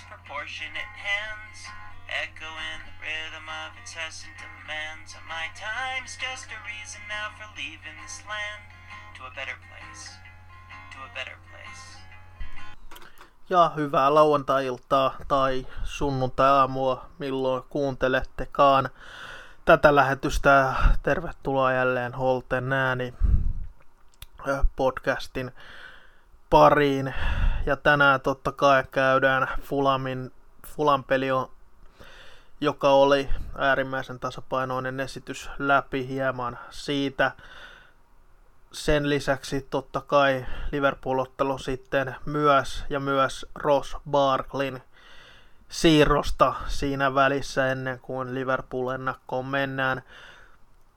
disproportionate hands, echoing the rhythm of incessant demands. And my time's just a reason now for leaving this land to a better place, to a better place. Ja hyvää lauantai-iltaa tai sunnuntai-aamua, milloin kuuntelettekaan tätä lähetystä. Tervetuloa jälleen Holten ääni podcastin pariin. Ja tänään totta kai käydään Fulamin, Fulan peli, joka oli äärimmäisen tasapainoinen esitys läpi hieman siitä. Sen lisäksi totta kai Liverpool-ottelu sitten myös ja myös Ross Barklin siirrosta siinä välissä ennen kuin Liverpool ennakkoon mennään.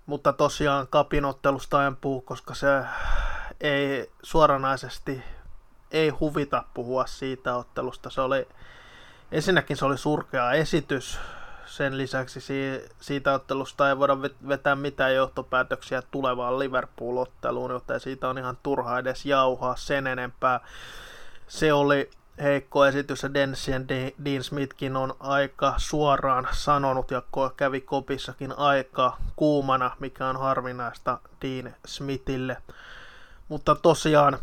Mutta tosiaan kapinottelusta en puhu, koska se ei suoranaisesti ei huvita puhua siitä ottelusta. Se oli, ensinnäkin se oli surkea esitys, sen lisäksi siitä ottelusta ei voida vetää mitään johtopäätöksiä tulevaan Liverpool-otteluun, joten siitä on ihan turha edes jauhaa sen enempää. Se oli heikko esitys ja Densien Dean Smithkin on aika suoraan sanonut ja kävi kopissakin aika kuumana, mikä on harvinaista Dean Smithille. Mutta tosiaan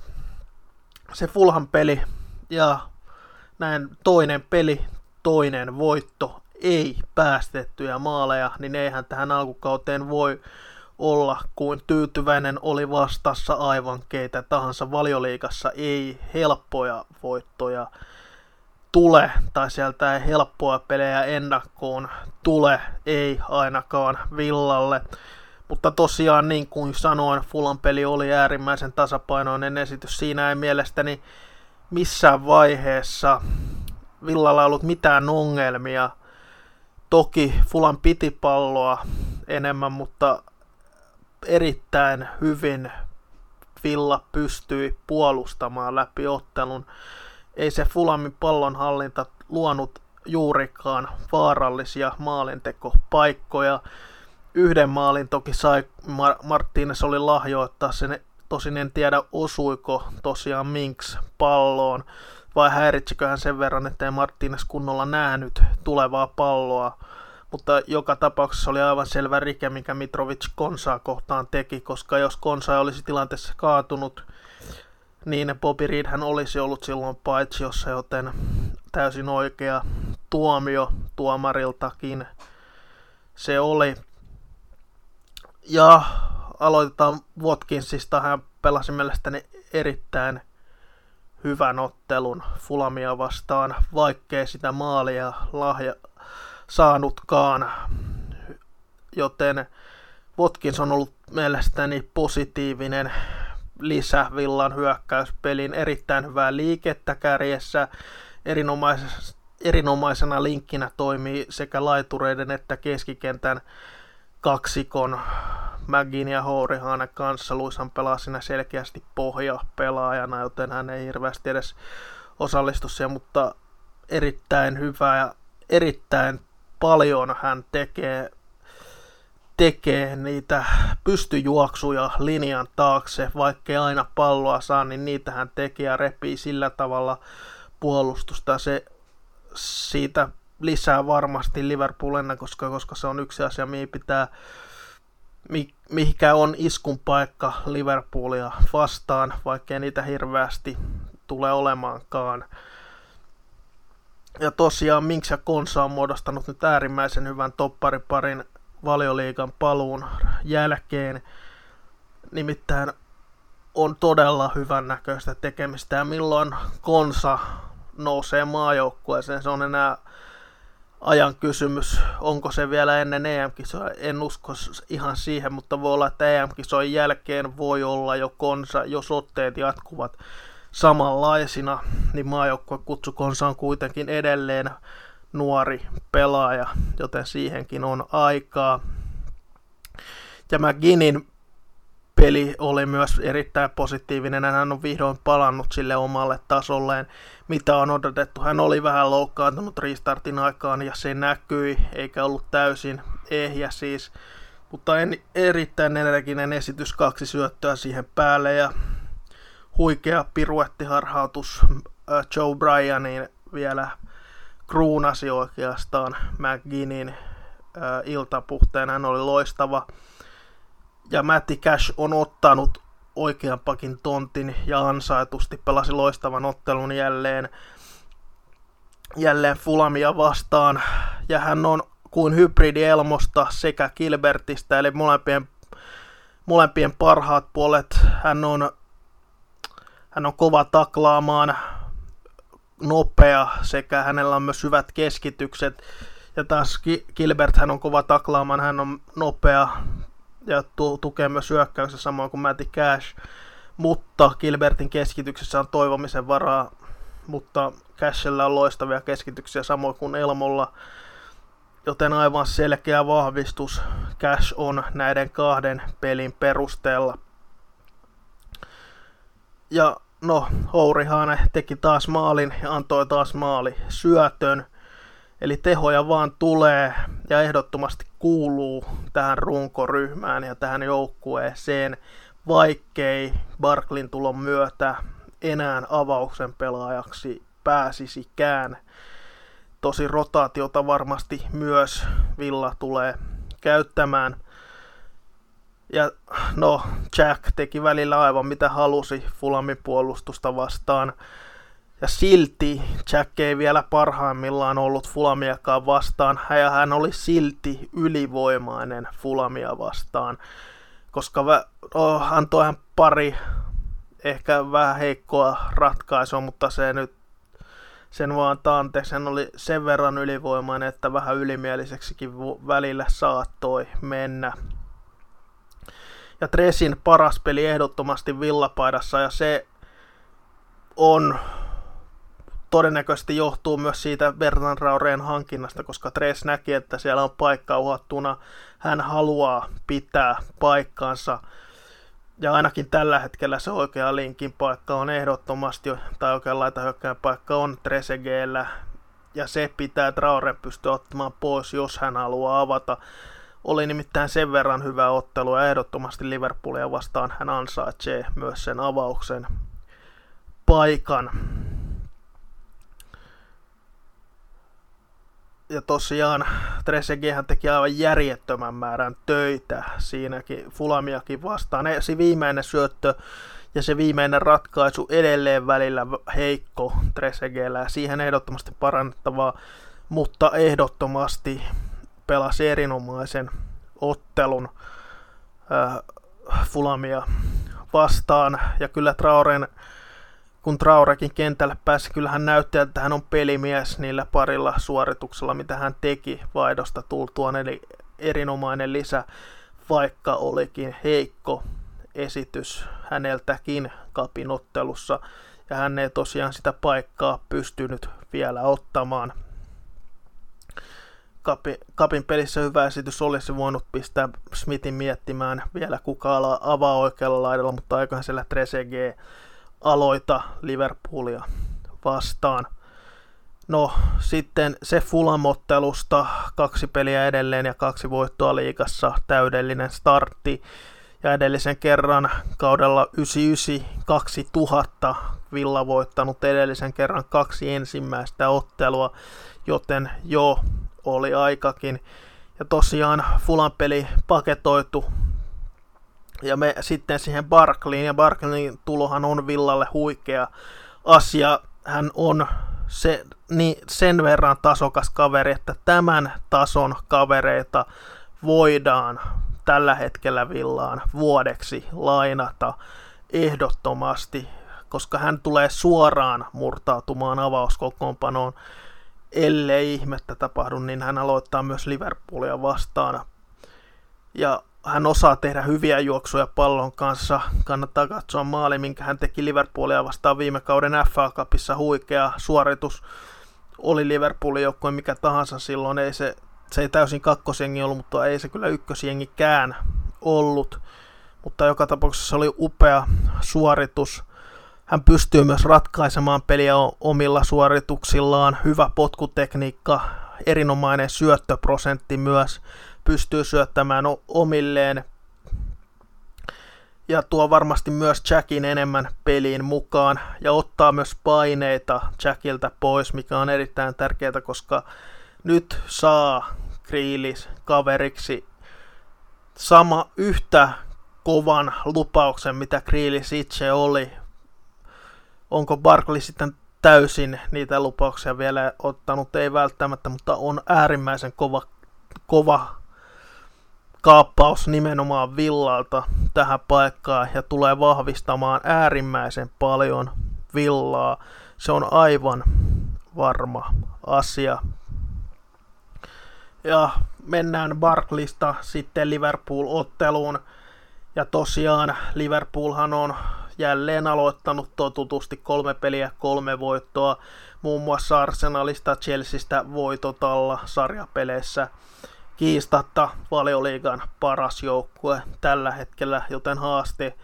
se Fulham peli ja näin toinen peli, toinen voitto, ei päästettyjä maaleja, niin eihän tähän alkukauteen voi olla kuin tyytyväinen oli vastassa aivan keitä tahansa valioliikassa. Ei helppoja voittoja tule, tai sieltä ei helppoa pelejä ennakkoon tule, ei ainakaan Villalle. Mutta tosiaan niin kuin sanoin, Fulan peli oli äärimmäisen tasapainoinen esitys. Siinä ei mielestäni missään vaiheessa Villalla ollut mitään ongelmia. Toki Fulan piti palloa enemmän, mutta erittäin hyvin Villa pystyi puolustamaan läpi ottelun. Ei se Fulamin pallonhallinta luonut juurikaan vaarallisia maalintekopaikkoja yhden maalin toki sai, Mar- Martínez oli lahjoittaa sen, tosin en tiedä osuiko tosiaan Minks palloon, vai häiritsikö hän sen verran, ettei Martínez kunnolla nähnyt tulevaa palloa, mutta joka tapauksessa oli aivan selvä rike, mikä Mitrovic Konsaa kohtaan teki, koska jos Konsa olisi tilanteessa kaatunut, niin Bobby Reed hän olisi ollut silloin paitsiossa, joten täysin oikea tuomio tuomariltakin se oli. Ja aloitetaan Watkinsista. Hän pelasi mielestäni erittäin hyvän ottelun Fulamia vastaan, vaikkei sitä maalia lahja saanutkaan. Joten Watkins on ollut mielestäni positiivinen lisä Villan hyökkäyspelin. Erittäin hyvää liikettä kärjessä. Erinomaisena, erinomaisena linkkinä toimii sekä laitureiden että keskikentän kaksikon Mägin ja Hourihanen kanssa. Luishan pelaa siinä selkeästi pohjapelaajana, joten hän ei hirveästi edes osallistu siihen, mutta erittäin hyvä ja erittäin paljon hän tekee, tekee niitä pystyjuoksuja linjan taakse, vaikkei aina palloa saa, niin niitä hän tekee ja repii sillä tavalla puolustusta. Se siitä lisää varmasti Liverpoolina, koska, koska se on yksi asia, mihin pitää mihinkä on iskun paikka Liverpoolia vastaan, vaikkei niitä hirveästi tule olemaankaan. Ja tosiaan Minks ja Konsa on muodostanut nyt äärimmäisen hyvän toppariparin valioliigan paluun jälkeen. Nimittäin on todella hyvän näköistä tekemistä ja milloin Konsa nousee maajoukkueeseen, se on enää ajan kysymys. Onko se vielä ennen EM-kisoja? En usko ihan siihen, mutta voi olla, että EM-kisojen jälkeen voi olla jo konsa, jos otteet jatkuvat samanlaisina, niin maajoukkue kutsukonsa on kuitenkin edelleen nuori pelaaja, joten siihenkin on aikaa. Ja McGinnin peli oli myös erittäin positiivinen. Hän on vihdoin palannut sille omalle tasolleen, mitä on odotettu. Hän oli vähän loukkaantunut restartin aikaan ja se näkyi, eikä ollut täysin ehjä siis. Mutta en, erittäin energinen esitys, kaksi syöttöä siihen päälle ja huikea piruettiharhautus äh, Joe Bryaniin vielä kruunasi oikeastaan McGinnin äh, iltapuhteen. Hän oli loistava. Ja Matti Cash on ottanut oikean pakin tontin ja ansaitusti pelasi loistavan ottelun jälleen, jälleen Fulamia vastaan. Ja hän on kuin hybridi Elmosta sekä Gilbertistä, eli molempien, molempien parhaat puolet. Hän on, hän on kova taklaamaan, nopea sekä hänellä on myös hyvät keskitykset. Ja taas Gilbert hän on kova taklaamaan, hän on nopea ja tu- tukee myös hyökkäyksessä samoin kuin Matty Cash. Mutta Gilbertin keskityksessä on toivomisen varaa, mutta Cashilla on loistavia keskityksiä samoin kuin Elmolla. Joten aivan selkeä vahvistus Cash on näiden kahden pelin perusteella. Ja no, Hourihan teki taas maalin ja antoi taas maali syötön. Eli tehoja vaan tulee ja ehdottomasti kuuluu tähän runkoryhmään ja tähän joukkueeseen, vaikkei Barklin tulon myötä enää avauksen pelaajaksi pääsisikään. Tosi rotaatiota varmasti myös Villa tulee käyttämään. Ja no, Jack teki välillä aivan mitä halusi Fulamin puolustusta vastaan. Ja silti Jack ei vielä parhaimmillaan ollut Fulamiakaan vastaan, ja hän oli silti ylivoimainen Fulamia vastaan, koska vä, oh, antoi hän pari ehkä vähän heikkoa ratkaisua, mutta se nyt sen vaan anteeksi, hän oli sen verran ylivoimainen, että vähän ylimieliseksikin välillä saattoi mennä. Ja Tresin paras peli ehdottomasti villapaidassa ja se on todennäköisesti johtuu myös siitä Bertan Raureen hankinnasta, koska Tres näki, että siellä on paikka uhattuna. Hän haluaa pitää paikkansa. Ja ainakin tällä hetkellä se oikea linkin paikka on ehdottomasti, tai oikean laitahyökkäjän paikka on Tresegeellä. Ja se pitää Traore pystyä ottamaan pois, jos hän haluaa avata. Oli nimittäin sen verran hyvä ottelu ja ehdottomasti Liverpoolia vastaan hän ansaitsee myös sen avauksen paikan. Ja tosiaan Trezeguethan teki aivan järjettömän määrän töitä siinäkin Fulamiakin vastaan. Se viimeinen syöttö ja se viimeinen ratkaisu edelleen välillä heikko Trezeguetllä ja siihen ehdottomasti parannettavaa, mutta ehdottomasti pelasi erinomaisen ottelun äh, Fulamia vastaan ja kyllä Traoren kun Traurekin kentälle pääsi, kyllä hän näytti, että hän on pelimies niillä parilla suorituksella, mitä hän teki vaihdosta tultuaan, eli erinomainen lisä, vaikka olikin heikko esitys häneltäkin kapinottelussa, ja hän ei tosiaan sitä paikkaa pystynyt vielä ottamaan. Kapi, kapin pelissä hyvä esitys olisi voinut pistää Smithin miettimään vielä kuka avaa oikealla laidalla, mutta aikohan siellä Trezeguet aloita Liverpoolia vastaan. No sitten se Fulamottelusta kaksi peliä edelleen ja kaksi voittoa liikassa, täydellinen startti. Ja edellisen kerran kaudella 99-2000 Villa voittanut edellisen kerran kaksi ensimmäistä ottelua, joten jo oli aikakin. Ja tosiaan Fulan peli paketoitu ja me sitten siihen Barkleyin, ja Barkleyin tulohan on Villalle huikea asia. Hän on se, niin sen verran tasokas kaveri, että tämän tason kavereita voidaan tällä hetkellä Villaan vuodeksi lainata ehdottomasti, koska hän tulee suoraan murtautumaan avauskokoonpanoon. Ellei ihmettä tapahdu, niin hän aloittaa myös Liverpoolia vastaan. Ja hän osaa tehdä hyviä juoksuja pallon kanssa. Kannattaa katsoa maali, minkä hän teki Liverpoolia vastaan viime kauden FA Cupissa. Huikea suoritus. Oli Liverpoolin joukkue mikä tahansa silloin. Ei se, se ei täysin kakkosjengi ollut, mutta ei se kyllä ykkösjengikään ollut. Mutta joka tapauksessa oli upea suoritus. Hän pystyy myös ratkaisemaan peliä omilla suorituksillaan. Hyvä potkutekniikka, erinomainen syöttöprosentti myös pystyy syöttämään omilleen. ja tuo varmasti myös Jackin enemmän peliin mukaan ja ottaa myös paineita Jackiltä pois, mikä on erittäin tärkeää, koska nyt saa Kriilis kaveriksi sama yhtä kovan lupauksen, mitä Kriilis itse oli. Onko Barkley sitten täysin niitä lupauksia vielä ottanut? Ei välttämättä, mutta on äärimmäisen kova, kova kaappaus nimenomaan Villalta tähän paikkaan ja tulee vahvistamaan äärimmäisen paljon Villaa. Se on aivan varma asia. Ja mennään Barklista sitten Liverpool-otteluun. Ja tosiaan Liverpoolhan on jälleen aloittanut totutusti kolme peliä, kolme voittoa. Muun muassa Arsenalista, Chelseastä voitotalla sarjapeleissä kiistatta valioliigan paras joukkue tällä hetkellä, joten haaste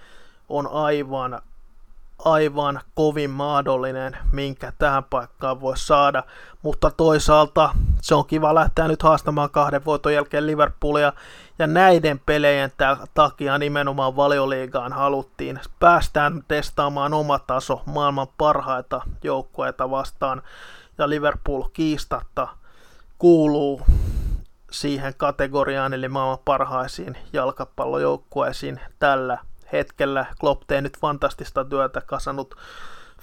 on aivan, aivan kovin mahdollinen, minkä tähän paikkaan voi saada. Mutta toisaalta se on kiva lähteä nyt haastamaan kahden voiton jälkeen Liverpoolia, ja näiden pelejen takia nimenomaan valioliigaan haluttiin. Päästään testaamaan oma taso maailman parhaita joukkueita vastaan, ja Liverpool kiistatta kuuluu siihen kategoriaan, eli maailman parhaisiin jalkapallojoukkueisiin tällä hetkellä. Klopp tee nyt fantastista työtä, kasannut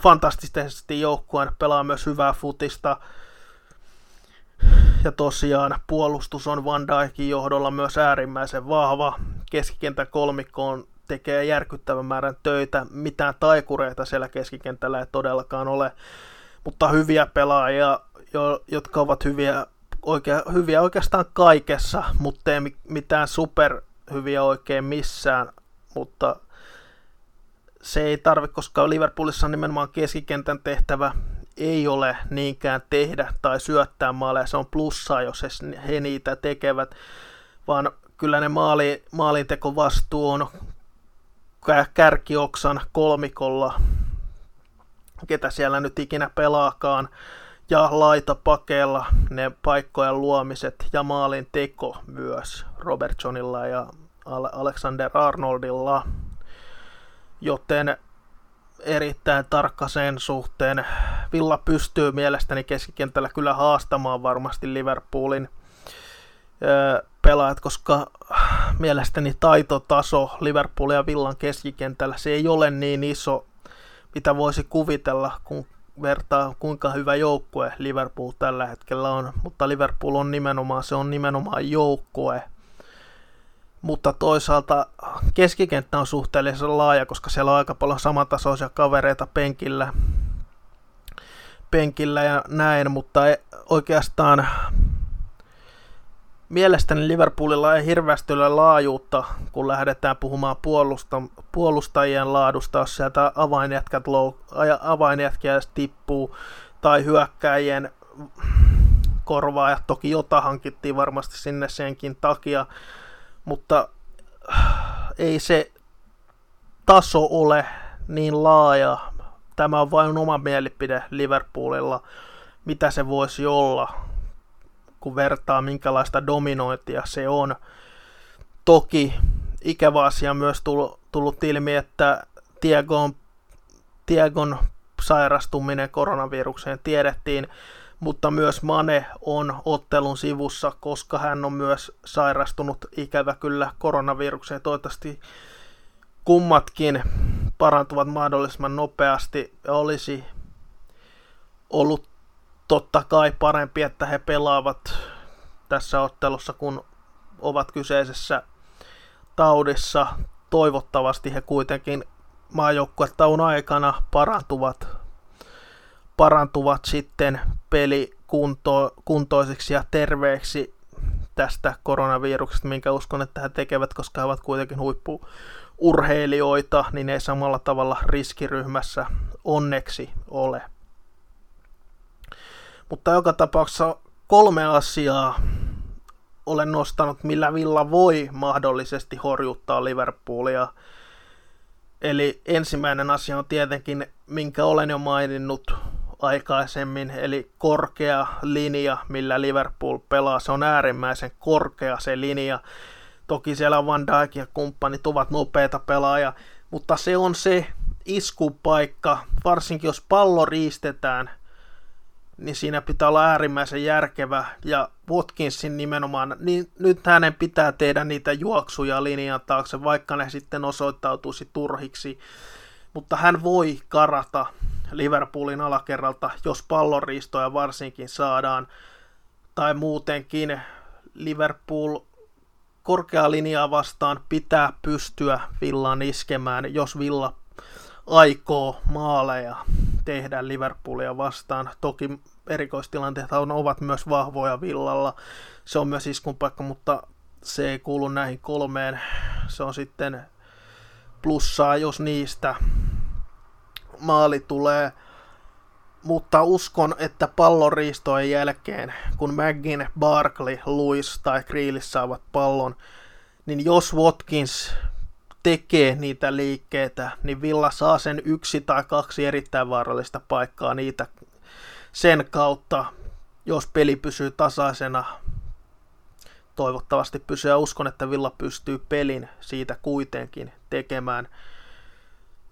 fantastisesti joukkueen, pelaa myös hyvää futista. Ja tosiaan puolustus on Van Dijkin johdolla myös äärimmäisen vahva. Keskikentän kolmikkoon tekee järkyttävän määrän töitä. Mitään taikureita siellä keskikentällä ei todellakaan ole, mutta hyviä pelaajia, jotka ovat hyviä oikea, hyviä oikeastaan kaikessa, mutta ei mitään super hyviä oikein missään, mutta se ei tarvi, koska Liverpoolissa on nimenomaan keskikentän tehtävä ei ole niinkään tehdä tai syöttää maaleja, se on plussaa, jos he niitä tekevät, vaan kyllä ne maali, maalinteko vastuu on kärkioksan kolmikolla, ketä siellä nyt ikinä pelaakaan, ja laitapakeilla ne paikkojen luomiset ja maalin teko myös Robertsonilla ja Alexander Arnoldilla, joten erittäin tarkka sen suhteen. Villa pystyy mielestäni keskikentällä kyllä haastamaan varmasti Liverpoolin pelaajat, koska mielestäni taitotaso Liverpool ja Villan keskikentällä se ei ole niin iso, mitä voisi kuvitella, kun vertaa, kuinka hyvä joukkue Liverpool tällä hetkellä on, mutta Liverpool on nimenomaan, se on nimenomaan joukkue. Mutta toisaalta keskikenttä on suhteellisen laaja, koska siellä on aika paljon samantasoisia kavereita penkillä, penkillä ja näin, mutta e- oikeastaan mielestäni Liverpoolilla ei hirveästi ole laajuutta, kun lähdetään puhumaan puolusta, puolustajien laadusta, jos sieltä avainjätkät, low, avainjätkiä tippuu, tai hyökkäjien korvaa, ja toki jota hankittiin varmasti sinne senkin takia, mutta ei se taso ole niin laaja. Tämä on vain oma mielipide Liverpoolilla, mitä se voisi olla kun vertaa minkälaista dominointia se on. Toki ikävä asia myös tullut, tullut ilmi, että Tiegon, Tiegon sairastuminen koronavirukseen tiedettiin, mutta myös Mane on ottelun sivussa, koska hän on myös sairastunut ikävä kyllä koronavirukseen. Toivottavasti kummatkin parantuvat mahdollisimman nopeasti olisi ollut totta kai parempi, että he pelaavat tässä ottelussa, kun ovat kyseisessä taudissa. Toivottavasti he kuitenkin maajoukkuetaun aikana parantuvat, parantuvat sitten pelikuntoisiksi ja terveeksi tästä koronaviruksesta, minkä uskon, että he tekevät, koska he ovat kuitenkin huippuurheilijoita, niin ei samalla tavalla riskiryhmässä onneksi ole. Mutta joka tapauksessa kolme asiaa olen nostanut, millä Villa voi mahdollisesti horjuttaa Liverpoolia. Eli ensimmäinen asia on tietenkin, minkä olen jo maininnut aikaisemmin, eli korkea linja, millä Liverpool pelaa. Se on äärimmäisen korkea se linja. Toki siellä Van Dijk ja kumppanit ovat nopeita pelaajia, mutta se on se iskupaikka, varsinkin jos pallo riistetään, niin siinä pitää olla äärimmäisen järkevä. Ja Watkinsin nimenomaan, niin nyt hänen pitää tehdä niitä juoksuja linjan taakse, vaikka ne sitten osoittautuisi turhiksi. Mutta hän voi karata Liverpoolin alakerralta, jos pallonriistoja varsinkin saadaan. Tai muutenkin Liverpool korkea linjaa vastaan pitää pystyä Villan iskemään, jos Villa aikoo maaleja tehdä Liverpoolia vastaan. Toki erikoistilanteet ovat myös vahvoja Villalla. Se on myös iskun paikka, mutta se ei kuulu näihin kolmeen. Se on sitten plussaa, jos niistä maali tulee. Mutta uskon, että pallonriistojen jälkeen, kun McGinn, Barkley, Lewis tai Grealish saavat pallon, niin jos Watkins tekee niitä liikkeitä, niin Villa saa sen yksi tai kaksi erittäin vaarallista paikkaa niitä sen kautta, jos peli pysyy tasaisena. Toivottavasti pysyy ja uskon, että Villa pystyy pelin siitä kuitenkin tekemään.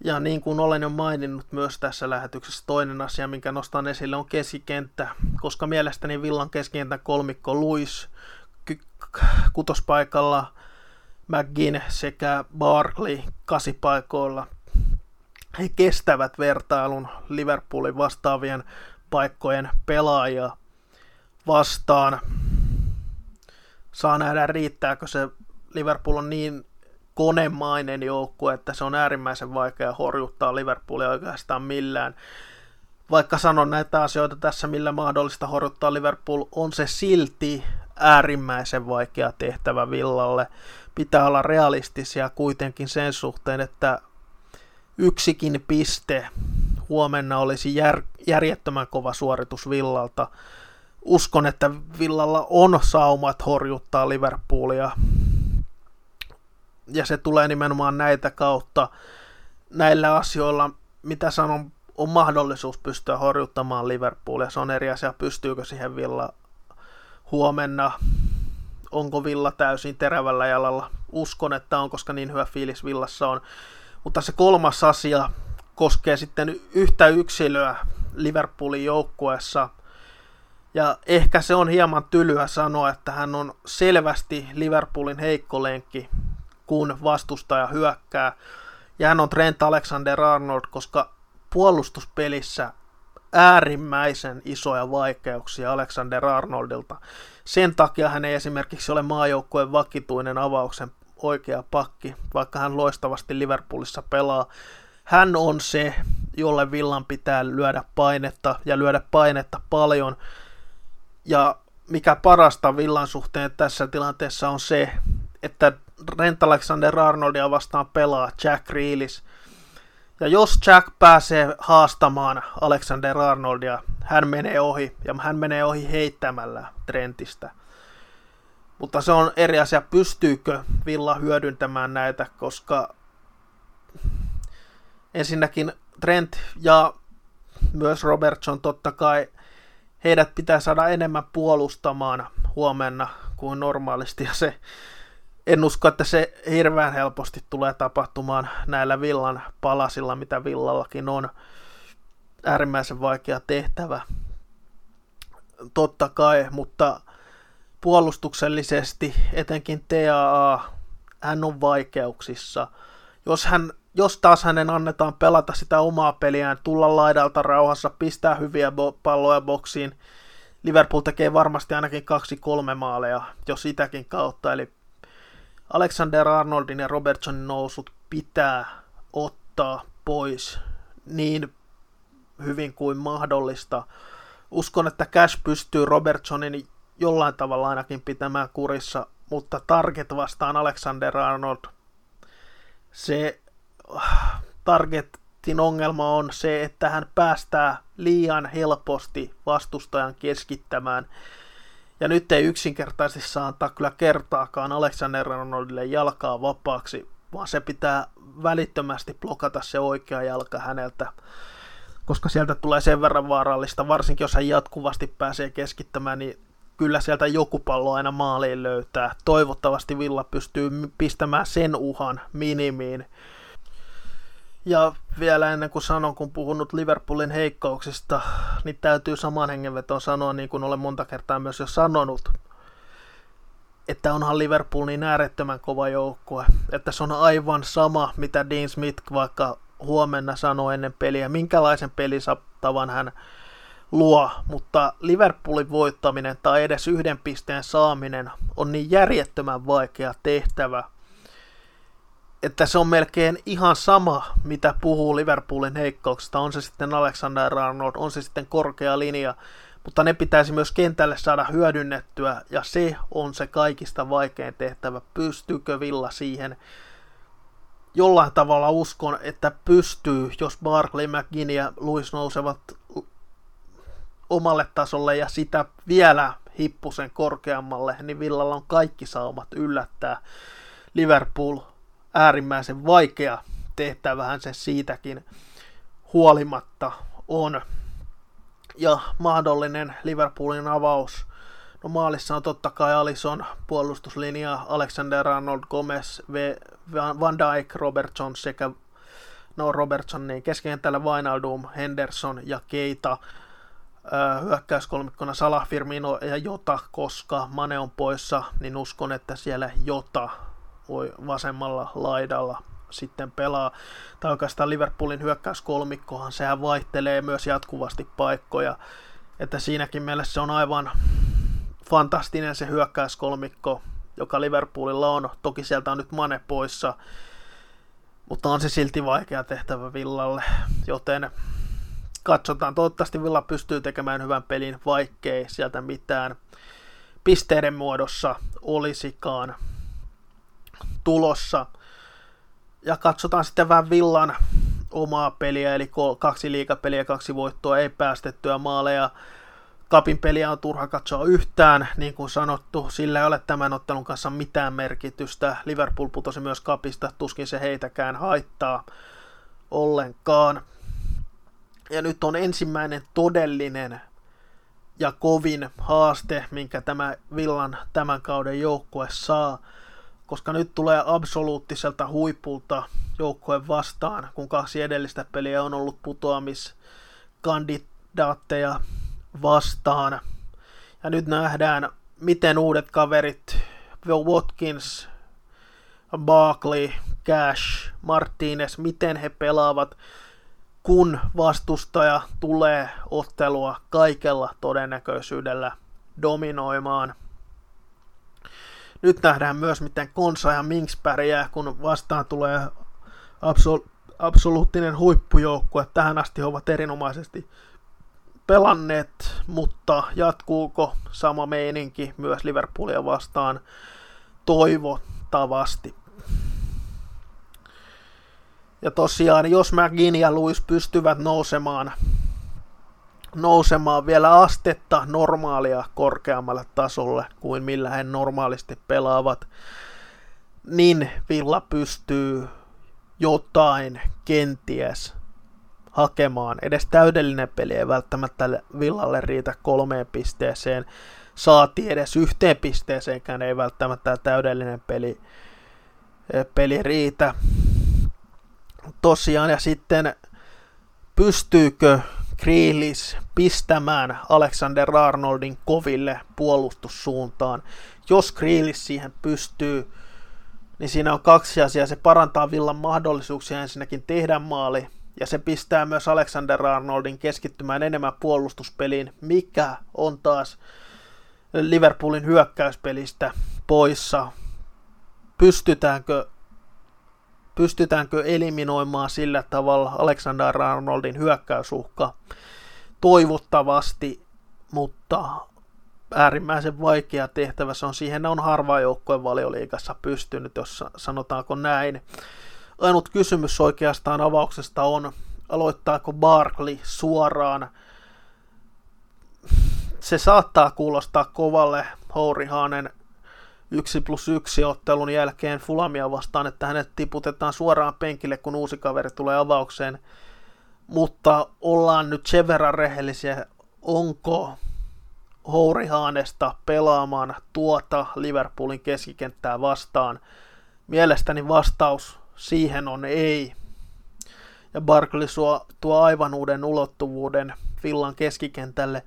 Ja niin kuin olen jo maininnut myös tässä lähetyksessä, toinen asia, minkä nostan esille, on keskikenttä, koska mielestäni Villan keskikentän kolmikko Luis kutospaikalla, McGinn sekä Barkley kasipaikoilla. He kestävät vertailun Liverpoolin vastaavien paikkojen pelaajia vastaan. Saa nähdä, riittääkö se. Liverpool on niin konemainen joukkue, että se on äärimmäisen vaikea horjuttaa Liverpoolia oikeastaan millään. Vaikka sanon näitä asioita tässä, millä mahdollista horjuttaa Liverpool, on se silti äärimmäisen vaikea tehtävä Villalle. Pitää olla realistisia kuitenkin sen suhteen, että yksikin piste huomenna olisi jär, järjettömän kova suoritus Villalta. Uskon, että Villalla on saumat horjuttaa Liverpoolia ja se tulee nimenomaan näitä kautta, näillä asioilla, mitä sanon, on mahdollisuus pystyä horjuttamaan Liverpoolia. Se on eri asia, pystyykö siihen Villa huomenna, onko Villa täysin terävällä jalalla. Uskon, että on, koska niin hyvä fiilis Villassa on. Mutta se kolmas asia koskee sitten yhtä yksilöä Liverpoolin joukkueessa. Ja ehkä se on hieman tylyä sanoa, että hän on selvästi Liverpoolin heikko lenkki kun vastustaja hyökkää. Ja hän on Trent Alexander-Arnold, koska puolustuspelissä äärimmäisen isoja vaikeuksia Alexander Arnoldilta. Sen takia hän ei esimerkiksi ole maajoukkueen vakituinen avauksen oikea pakki, vaikka hän loistavasti Liverpoolissa pelaa. Hän on se, jolle Villan pitää lyödä painetta ja lyödä painetta paljon. Ja mikä parasta Villan suhteen tässä tilanteessa on se, että Rent Alexander Arnoldia vastaan pelaa Jack Reelis. Ja jos Jack pääsee haastamaan Alexander Arnoldia, hän menee ohi, ja hän menee ohi heittämällä Trentistä. Mutta se on eri asia, pystyykö Villa hyödyntämään näitä, koska ensinnäkin Trent ja myös Robertson totta kai, heidät pitää saada enemmän puolustamaan huomenna kuin normaalisti, ja se en usko, että se hirveän helposti tulee tapahtumaan näillä villan palasilla, mitä villallakin on. Äärimmäisen vaikea tehtävä. Totta kai, mutta puolustuksellisesti, etenkin TAA, hän on vaikeuksissa. Jos, hän, jos taas hänen annetaan pelata sitä omaa peliään, tulla laidalta rauhassa, pistää hyviä bo- palloja boksiin, Liverpool tekee varmasti ainakin kaksi kolme maaleja, jos sitäkin kautta, eli Alexander Arnoldin ja Robertsonin nousut pitää ottaa pois niin hyvin kuin mahdollista. Uskon, että Cash pystyy Robertsonin jollain tavalla ainakin pitämään kurissa, mutta target vastaan Alexander Arnold, se targetin ongelma on se, että hän päästää liian helposti vastustajan keskittämään ja nyt ei yksinkertaisesti saa antaa kyllä kertaakaan Alexander Arnoldille jalkaa vapaaksi, vaan se pitää välittömästi blokata se oikea jalka häneltä, koska sieltä tulee sen verran vaarallista, varsinkin jos hän jatkuvasti pääsee keskittämään, niin kyllä sieltä joku pallo aina maaliin löytää. Toivottavasti Villa pystyy pistämään sen uhan minimiin. Ja vielä ennen kuin sanon, kun puhunut Liverpoolin heikkouksista, niin täytyy saman hengenvetoon sanoa, niin kuin olen monta kertaa myös jo sanonut, että onhan Liverpool niin äärettömän kova joukkue, että se on aivan sama, mitä Dean Smith vaikka huomenna sanoo ennen peliä, minkälaisen pelisattavan hän luo, mutta Liverpoolin voittaminen tai edes yhden pisteen saaminen on niin järjettömän vaikea tehtävä, että se on melkein ihan sama, mitä puhuu Liverpoolin heikkouksista, on se sitten Alexander Arnold, on se sitten korkea linja, mutta ne pitäisi myös kentälle saada hyödynnettyä, ja se on se kaikista vaikein tehtävä. Pystyykö Villa siihen? Jollain tavalla uskon, että pystyy, jos Barkley, McGinn ja Luis nousevat omalle tasolle ja sitä vielä hippusen korkeammalle, niin Villalla on kaikki saumat yllättää Liverpool äärimmäisen vaikea tehtävähän se siitäkin huolimatta on. Ja mahdollinen Liverpoolin avaus. No maalissa on totta kai Alison puolustuslinja, Alexander Arnold, Gomez, Van Dijk, Robertson sekä no Robertson niin keskikentällä Wijnaldum, Henderson ja Keita hyökkäyskolmikkona Salah, Firmino ja Jota, koska Mane on poissa, niin uskon, että siellä Jota voi vasemmalla laidalla sitten pelaa. Tai oikeastaan Liverpoolin hyökkäyskolmikkohan, sehän vaihtelee myös jatkuvasti paikkoja. Että siinäkin mielessä se on aivan fantastinen se hyökkäyskolmikko, joka Liverpoolilla on. Toki sieltä on nyt Mane poissa, mutta on se silti vaikea tehtävä Villalle, joten katsotaan. Toivottavasti Villa pystyy tekemään hyvän pelin, vaikkei sieltä mitään pisteiden muodossa olisikaan tulossa. Ja katsotaan sitten vähän Villan omaa peliä, eli kaksi liikapeliä, kaksi voittoa, ei päästettyä maaleja. Kapin peliä on turha katsoa yhtään, niin kuin sanottu, sillä ei ole tämän ottelun kanssa mitään merkitystä. Liverpool putosi myös kapista, tuskin se heitäkään haittaa ollenkaan. Ja nyt on ensimmäinen todellinen ja kovin haaste, minkä tämä Villan tämän kauden joukkue saa koska nyt tulee absoluuttiselta huipulta joukkojen vastaan, kun kaksi edellistä peliä on ollut putoamiskandidaatteja vastaan. Ja nyt nähdään, miten uudet kaverit, Watkins, Barkley, Cash, Martinez, miten he pelaavat, kun vastustaja tulee ottelua kaikella todennäköisyydellä dominoimaan. Nyt nähdään myös, miten Konsa ja Minks pärjää, kun vastaan tulee absol- absoluuttinen huippujoukkue. Tähän asti he ovat erinomaisesti pelanneet, mutta jatkuuko sama meininki myös Liverpoolia vastaan? Toivottavasti. Ja tosiaan, jos McGinn ja Luis pystyvät nousemaan nousemaan vielä astetta normaalia korkeammalle tasolle kuin millä he normaalisti pelaavat, niin Villa pystyy jotain kenties hakemaan. Edes täydellinen peli ei välttämättä Villalle riitä kolmeen pisteeseen. Saati edes yhteen pisteeseenkään ei välttämättä täydellinen peli, peli riitä. Tosiaan ja sitten pystyykö Grealish pistämään Alexander Arnoldin koville puolustussuuntaan. Jos Grealish siihen pystyy, niin siinä on kaksi asiaa. Se parantaa Villan mahdollisuuksia ensinnäkin tehdä maali, ja se pistää myös Alexander Arnoldin keskittymään enemmän puolustuspeliin, mikä on taas Liverpoolin hyökkäyspelistä poissa. Pystytäänkö pystytäänkö eliminoimaan sillä tavalla Alexander Arnoldin hyökkäysuhka toivottavasti, mutta äärimmäisen vaikea tehtävä se on. Siihen on harva joukkojen valioliikassa pystynyt, jos sanotaanko näin. Ainut kysymys oikeastaan avauksesta on, aloittaako Barkley suoraan. Se saattaa kuulostaa kovalle Hourihaanen 1 plus 1 ottelun jälkeen Fulamia vastaan, että hänet tiputetaan suoraan penkille, kun uusi kaveri tulee avaukseen. Mutta ollaan nyt sen verran rehellisiä, onko Hourihaanesta pelaamaan tuota Liverpoolin keskikenttää vastaan? Mielestäni vastaus siihen on ei. Ja Barkley tuo aivan uuden ulottuvuuden Villan keskikentälle.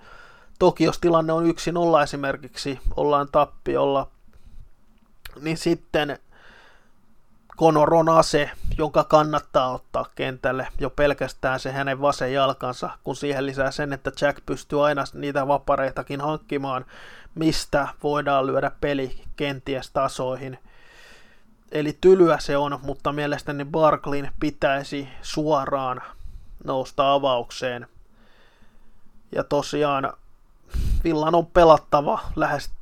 Toki jos tilanne on 1-0 esimerkiksi, ollaan tappiolla, niin sitten Conor on ase, jonka kannattaa ottaa kentälle jo pelkästään se hänen vasen jalkansa, kun siihen lisää sen, että Jack pystyy aina niitä vapareitakin hankkimaan, mistä voidaan lyödä peli kenties tasoihin. Eli tylyä se on, mutta mielestäni Barklin pitäisi suoraan nousta avaukseen. Ja tosiaan Villan on pelattava lähes lä-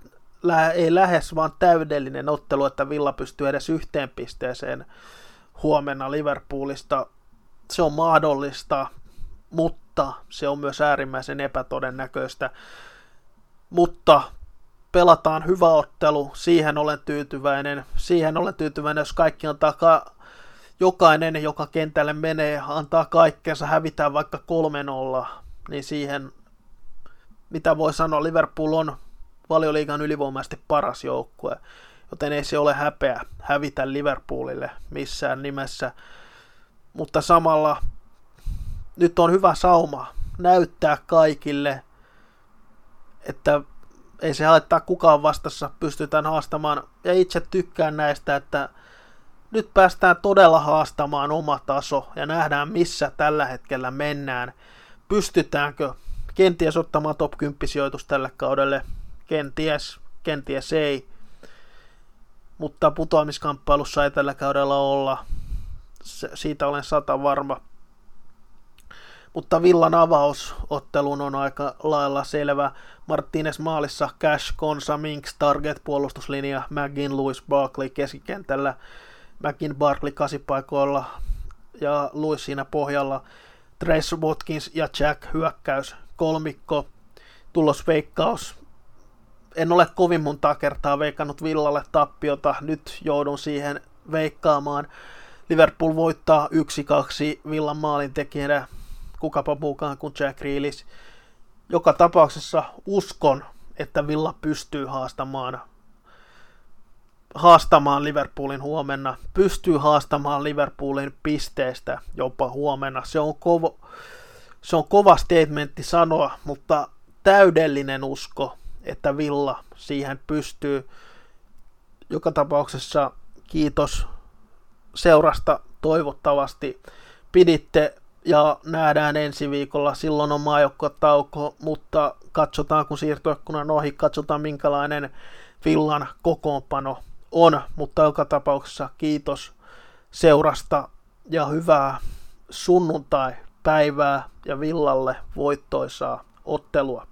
ei lähes, vaan täydellinen ottelu, että Villa pystyy edes yhteen pisteeseen huomenna Liverpoolista. Se on mahdollista, mutta se on myös äärimmäisen epätodennäköistä. Mutta pelataan hyvä ottelu, siihen olen tyytyväinen. Siihen olen tyytyväinen, jos kaikki on takaa jokainen, joka kentälle menee, antaa kaikkensa, hävitään vaikka 3-0, niin siihen, mitä voi sanoa, Liverpool on valioliigan ylivoimaisesti paras joukkue, joten ei se ole häpeä hävitä Liverpoolille missään nimessä. Mutta samalla nyt on hyvä sauma näyttää kaikille, että ei se haittaa kukaan vastassa, pystytään haastamaan. Ja itse tykkään näistä, että nyt päästään todella haastamaan oma taso ja nähdään missä tällä hetkellä mennään. Pystytäänkö kenties ottamaan top 10 sijoitus tälle kaudelle kenties, kenties ei. Mutta putoamiskamppailussa ei tällä kaudella olla. Se, siitä olen sata varma. Mutta Villan avausottelun on aika lailla selvä. Martinez maalissa, Cash, Konsa, Minks, Target, puolustuslinja, McGinn, Louis Barkley keskikentällä, McGinn, Barkley kasipaikoilla ja Louis siinä pohjalla. Trace Watkins ja Jack hyökkäys, kolmikko, tulosveikkaus, en ole kovin monta kertaa veikannut Villalle tappiota, nyt joudun siihen veikkaamaan. Liverpool voittaa 1-2 Villan maalin tekijänä, kukapa mukaan kuin Jack Reelis. Joka tapauksessa uskon, että Villa pystyy haastamaan haastamaan Liverpoolin huomenna, pystyy haastamaan Liverpoolin pisteestä jopa huomenna. Se on, kova, se on kova statementti sanoa, mutta täydellinen usko että Villa siihen pystyy. Joka tapauksessa kiitos seurasta toivottavasti piditte ja nähdään ensi viikolla. Silloin on tauko, mutta katsotaan kun siirtoikkunan ohi, katsotaan minkälainen Villan kokoonpano on. Mutta joka tapauksessa kiitos seurasta ja hyvää sunnuntai-päivää ja Villalle voittoisaa ottelua.